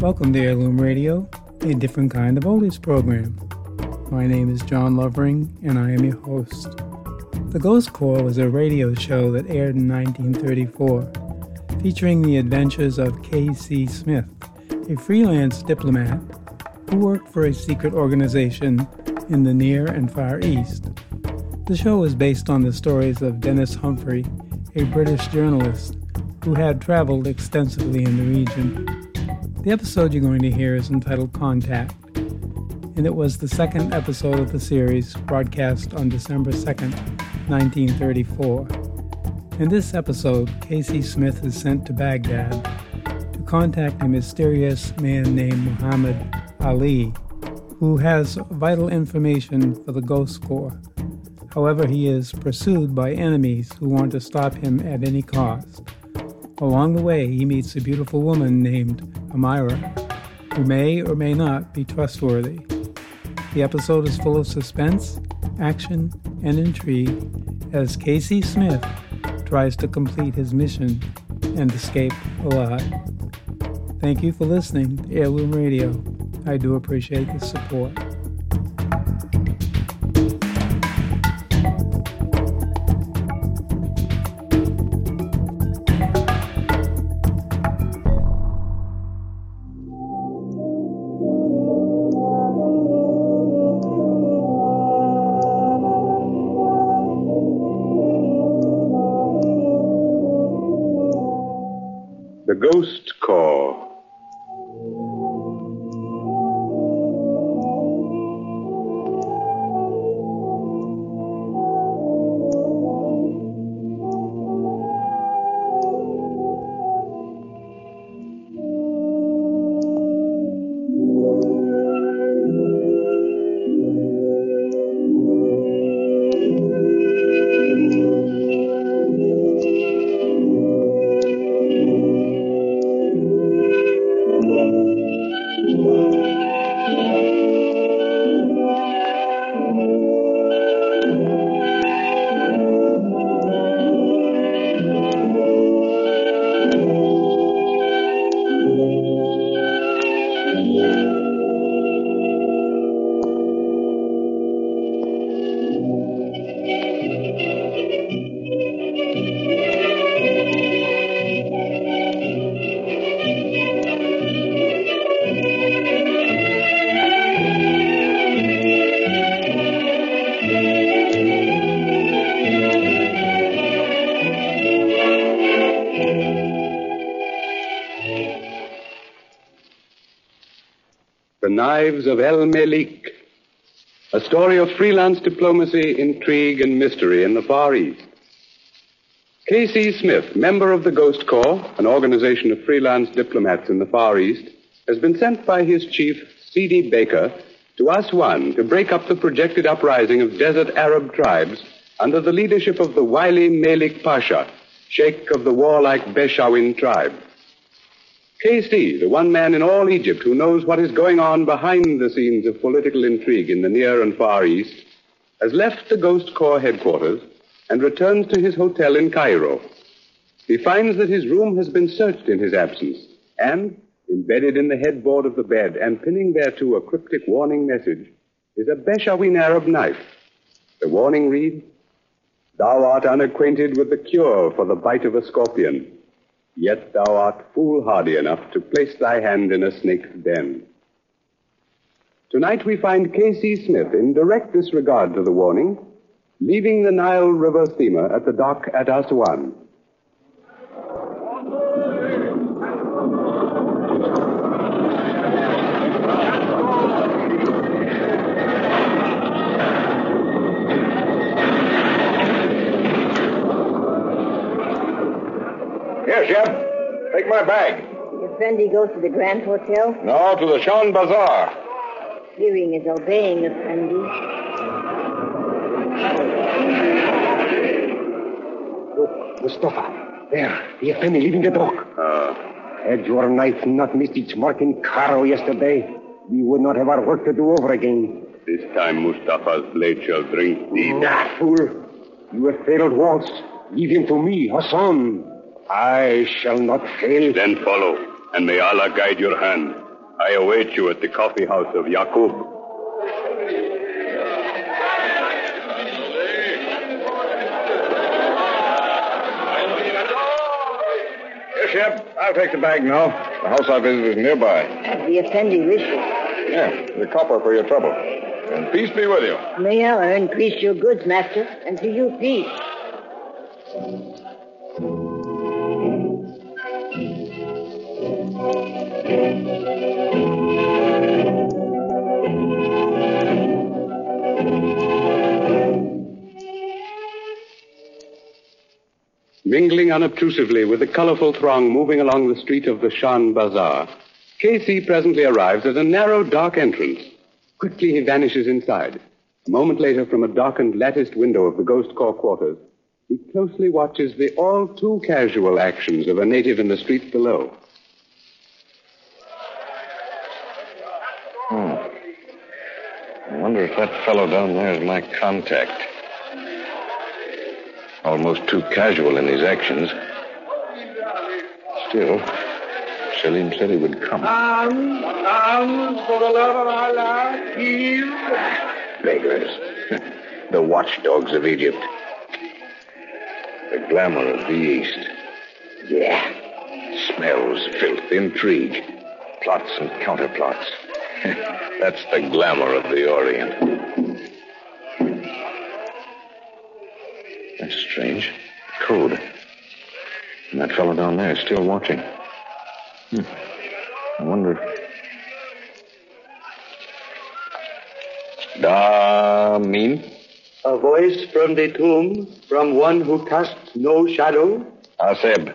Welcome to Heirloom Radio, a different kind of oldies program. My name is John Lovering, and I am your host. The Ghost Corps was a radio show that aired in 1934, featuring the adventures of K.C. Smith, a freelance diplomat who worked for a secret organization in the Near and Far East. The show was based on the stories of Dennis Humphrey, a British journalist who had traveled extensively in the region. The episode you're going to hear is entitled Contact, and it was the second episode of the series broadcast on December 2nd, 1934. In this episode, Casey Smith is sent to Baghdad to contact a mysterious man named Muhammad Ali, who has vital information for the Ghost Corps. However, he is pursued by enemies who want to stop him at any cost. Along the way, he meets a beautiful woman named Amira, who may or may not be trustworthy. The episode is full of suspense, action, and intrigue as Casey Smith tries to complete his mission and escape alive. Thank you for listening to Heirloom Radio. I do appreciate the support. Knives of El Melik. A story of freelance diplomacy, intrigue, and mystery in the Far East. K.C. Smith, member of the Ghost Corps, an organization of freelance diplomats in the Far East, has been sent by his chief, C.D. Baker, to Aswan to break up the projected uprising of desert Arab tribes under the leadership of the wily Malik Pasha, sheikh of the warlike Beshawin tribe. KC, the one man in all Egypt who knows what is going on behind the scenes of political intrigue in the Near and Far East, has left the Ghost Corps headquarters and returns to his hotel in Cairo. He finds that his room has been searched in his absence, and, embedded in the headboard of the bed and pinning thereto a cryptic warning message, is a Beshawin Arab knife. The warning reads, Thou art unacquainted with the cure for the bite of a scorpion. Yet thou art foolhardy enough to place thy hand in a snake's den. Tonight we find K.C. Smith in direct disregard to the warning, leaving the Nile River steamer at the dock at Aswan. Here, Shep. Take my bag. Your friend, he goes to the Grand Hotel. No, to the Shan Bazaar. Hearing is obeying, Effendi. Look, Mustafa. There, the Effendi leaving the dock. Uh, Had your knife not missed its mark in Cairo yesterday, we would not have our work to do over again. this time Mustafa's blade shall drink deep. Nah, fool. You have failed once. Leave him to me, Hassan. I shall not fail. Then follow, and may Allah guide your hand. I await you at the coffee house of Yakub. Yes, Shep. I'll take the bag now. The house I visit is nearby. As the Effendi wishes. Yeah, the copper for your trouble. And peace be with you. May Allah increase your goods, master, and to you peace. Mingling unobtrusively with the colorful throng moving along the street of the Shan Bazaar, Casey presently arrives at a narrow, dark entrance. Quickly he vanishes inside. A moment later, from a darkened, latticed window of the Ghost Corps quarters, he closely watches the all too casual actions of a native in the streets below. Hmm. I wonder if that fellow down there is my contact. Almost too casual in his actions. Still, Selim said he would come. for the love of Allah, Beggars. the watchdogs of Egypt. The glamour of the East. Yeah. Smells, filth, intrigue, plots and counterplots. That's the glamour of the Orient. That's strange. Code. And that fellow down there is still watching. Hmm. I wonder if. Da mean? A voice from the tomb, from one who casts no shadow. Aseb.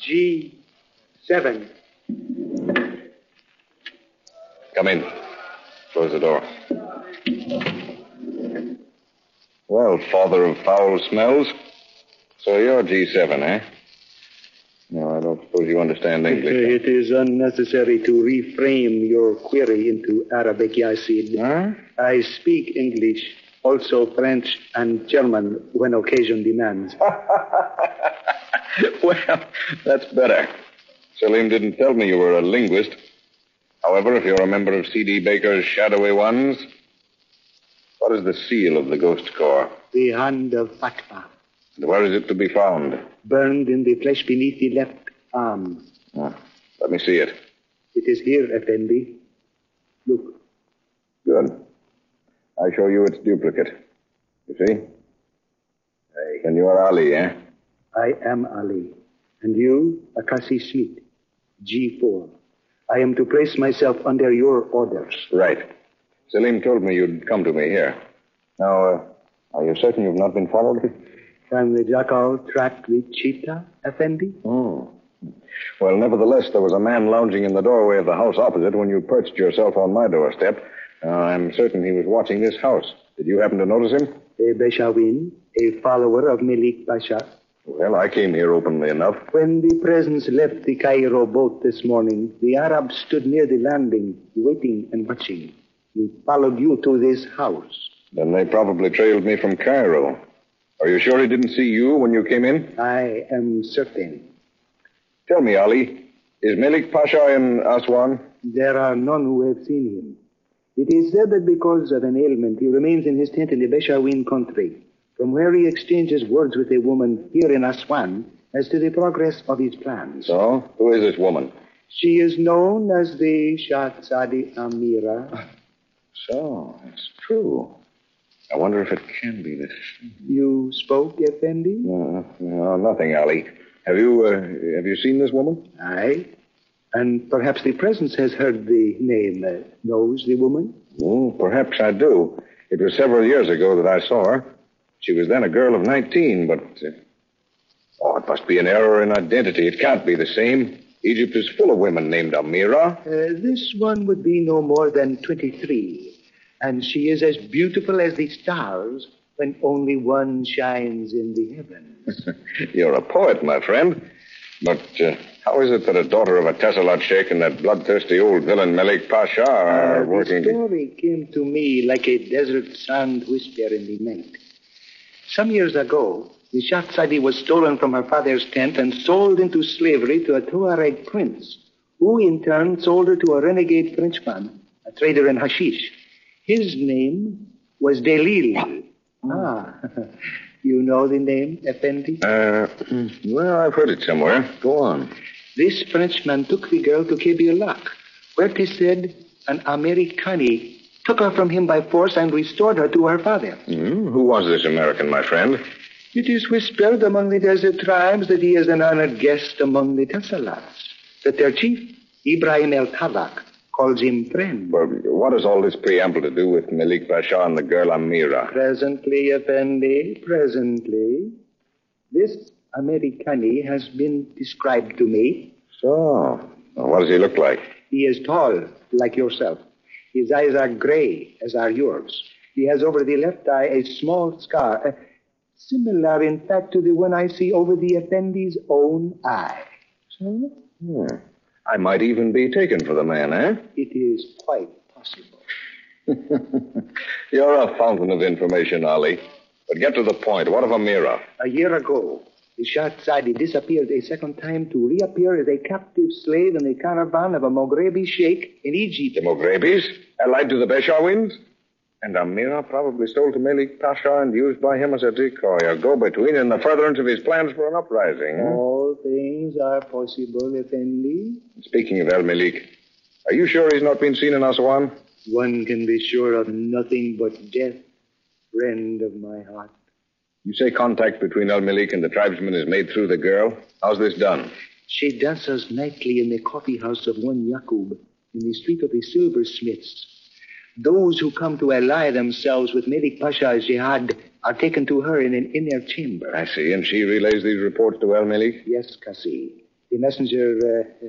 G7. Come in. Close the door. Well, father of foul smells. So you're G7, eh? No, I don't suppose you understand English. It is unnecessary to reframe your query into Arabic, Yasid. Huh? I speak English, also French and German when occasion demands. well, that's better. Selim didn't tell me you were a linguist. However, if you're a member of C.D. Baker's shadowy ones, what is the seal of the Ghost Corps? The hand of Fatma, And where is it to be found? burned in the flesh beneath the left arm. Oh, let me see it. It is here, Effendi. Look, Good. I show you its duplicate. You see? Hey. And you're Ali, eh? I am Ali. And you, Akasi Smith, G4. I am to place myself under your orders. Right. Selim told me you'd come to me here. Now, uh, are you certain you've not been followed? Can the jackal track the cheetah, Effendi? Oh. Well, nevertheless, there was a man lounging in the doorway of the house opposite when you perched yourself on my doorstep. Uh, I'm certain he was watching this house. Did you happen to notice him? A Beshawin, a follower of Melik Pasha. Well, I came here openly enough. When the presence left the Cairo boat this morning, the Arabs stood near the landing, waiting and watching. We followed you to this house. Then they probably trailed me from Cairo. Are you sure he didn't see you when you came in? I am certain. Tell me, Ali, is Melik Pasha in Aswan? There are none who have seen him. It is said that because of an ailment, he remains in his tent in the Beshawin country, from where he exchanges words with a woman here in Aswan as to the progress of his plans. So, who is this woman? She is known as the Shahzadi Amira. So, it's true. I wonder if it can be this. You spoke, Effendi? No, no, nothing, Ali. Have you, uh, have you seen this woman? Aye. And perhaps the presence has heard the name, uh, knows the woman? Hmm, perhaps I do. It was several years ago that I saw her. She was then a girl of 19, but. Uh, oh, it must be an error in identity. It can't be the same. Egypt is full of women named Amira. Uh, this one would be no more than 23. And she is as beautiful as the stars when only one shines in the heavens. You're a poet, my friend. But uh, how is it that a daughter of a Tesselot Sheikh and that bloodthirsty old villain Malik Pasha are Uh, working? The story came to me like a desert sand whisper in the night. Some years ago, the Shahzadi was stolen from her father's tent and sold into slavery to a Tuareg prince who in turn sold her to a renegade Frenchman, a trader in hashish. His name was Delil. Ah, you know the name, Effendi? Uh, well, I've heard it somewhere. Go on. This Frenchman took the girl to Kebialak, where he said an Americani took her from him by force and restored her to her father. Hmm? Who was this American, my friend? It is whispered among the desert tribes that he is an honored guest among the Tessalats, that their chief, Ibrahim el Tabak, calls him friend. Well, what has all this preamble to do with Malik Pasha and the girl Amira? Presently, Effendi, presently. This Americani has been described to me. So, well, what does he look like? He is tall, like yourself. His eyes are gray, as are yours. He has over the left eye a small scar, uh, similar, in fact, to the one I see over the Effendi's own eye. So? Hmm. I might even be taken for the man, eh? It is quite possible. You're a fountain of information, Ali. But get to the point. What of Amira? A year ago, the Shahzadi disappeared a second time to reappear as a captive slave in the caravan of a Moghrebi sheikh in Egypt. The Mogrebis? Allied to the Beshawins? And Amira probably sold to Malik Pasha and used by him as a decoy, a go-between in the furtherance of his plans for an uprising. All things are possible, Effendi. Speaking of El Malik, are you sure he's not been seen in Aswan? One can be sure of nothing but death, friend of my heart. You say contact between El Malik and the tribesmen is made through the girl. How's this done? She dances nightly in the coffee house of one Yakub in the street of the silversmiths. Those who come to ally themselves with Melik Pasha's jihad are taken to her in an inner chamber. I see, and she relays these reports to El Malik? Yes, Cassie. The messenger uh,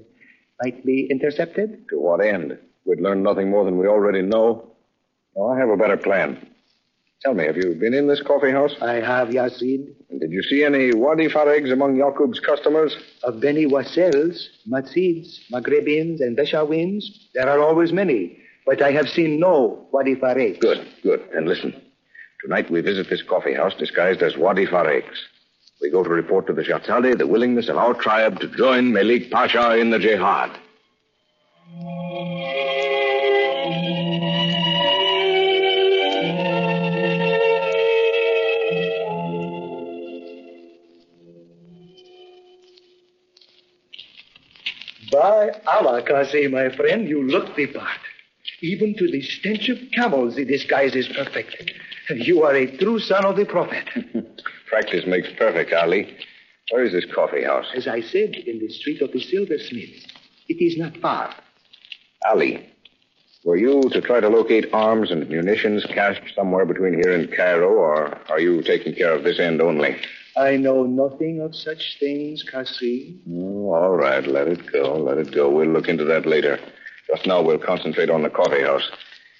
might be intercepted? To what end? We'd learn nothing more than we already know. Oh, I have a better plan. Tell me, have you been in this coffee house? I have, Yasid. And did you see any Wadi Farags among Yaqub's customers? Of Beni Wassels, Matsids, Maghrebians, and Beshawins, there are always many. But I have seen no Wadi Fareg. Good, good. And listen. Tonight we visit this coffee house disguised as Wadi Farags. We go to report to the Shahzadi the willingness of our tribe to join Malik Pasha in the jihad. By Allah, Kasi, my friend, you look the part. Even to the stench of camels, the disguise is perfect. You are a true son of the prophet. Practice makes perfect, Ali. Where is this coffee house? As I said, in the street of the silversmiths. It is not far. Ali, were you to try to locate arms and munitions cached somewhere between here and Cairo, or are you taking care of this end only? I know nothing of such things, Kasi. Oh, all right, let it go, let it go. We'll look into that later. Just now we'll concentrate on the coffee house.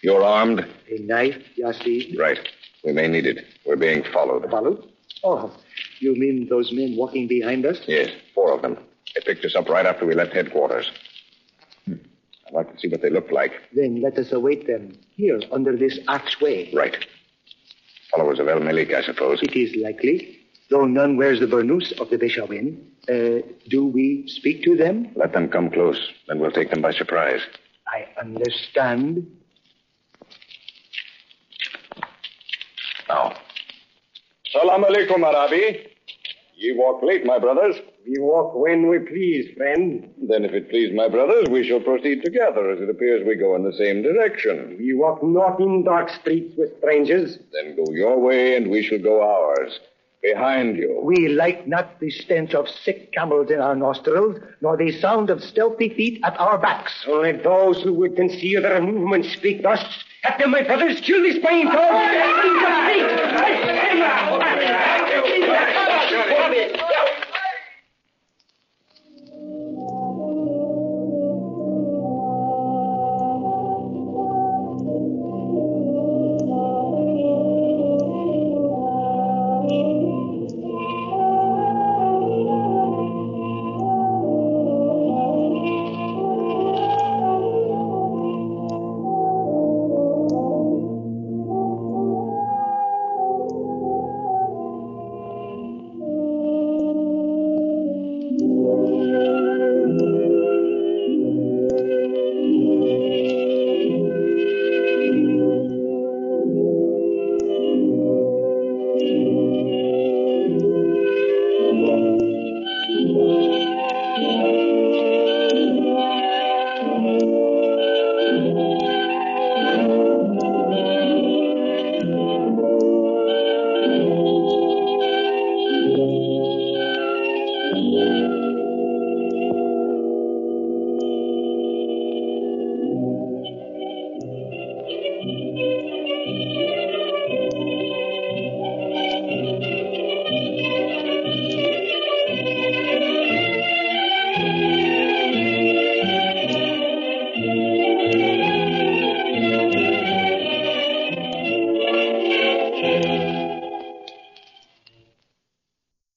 You're armed? A knife, Yasi? Right. We may need it. We're being followed. Followed? Oh, you mean those men walking behind us? Yes, four of them. They picked us up right after we left headquarters. Hmm. I'd like to see what they look like. Then let us await them here under this archway. Right. Followers of El Malik, I suppose. It is likely, though none wears the burnous of the Beshawin. Uh, do we speak to them? Let them come close, then we'll take them by surprise. I understand. Now. Salam alaikum, Arabi. Ye walk late, my brothers. We walk when we please, friend. Then, if it please my brothers, we shall proceed together, as it appears we go in the same direction. We walk not in dark streets with strangers. Then go your way, and we shall go ours. Behind you. We like not the stench of sick camels in our nostrils, nor the sound of stealthy feet at our backs. Only those who would conceal their movements speak thus. Have them, my brothers, kill this spying dog.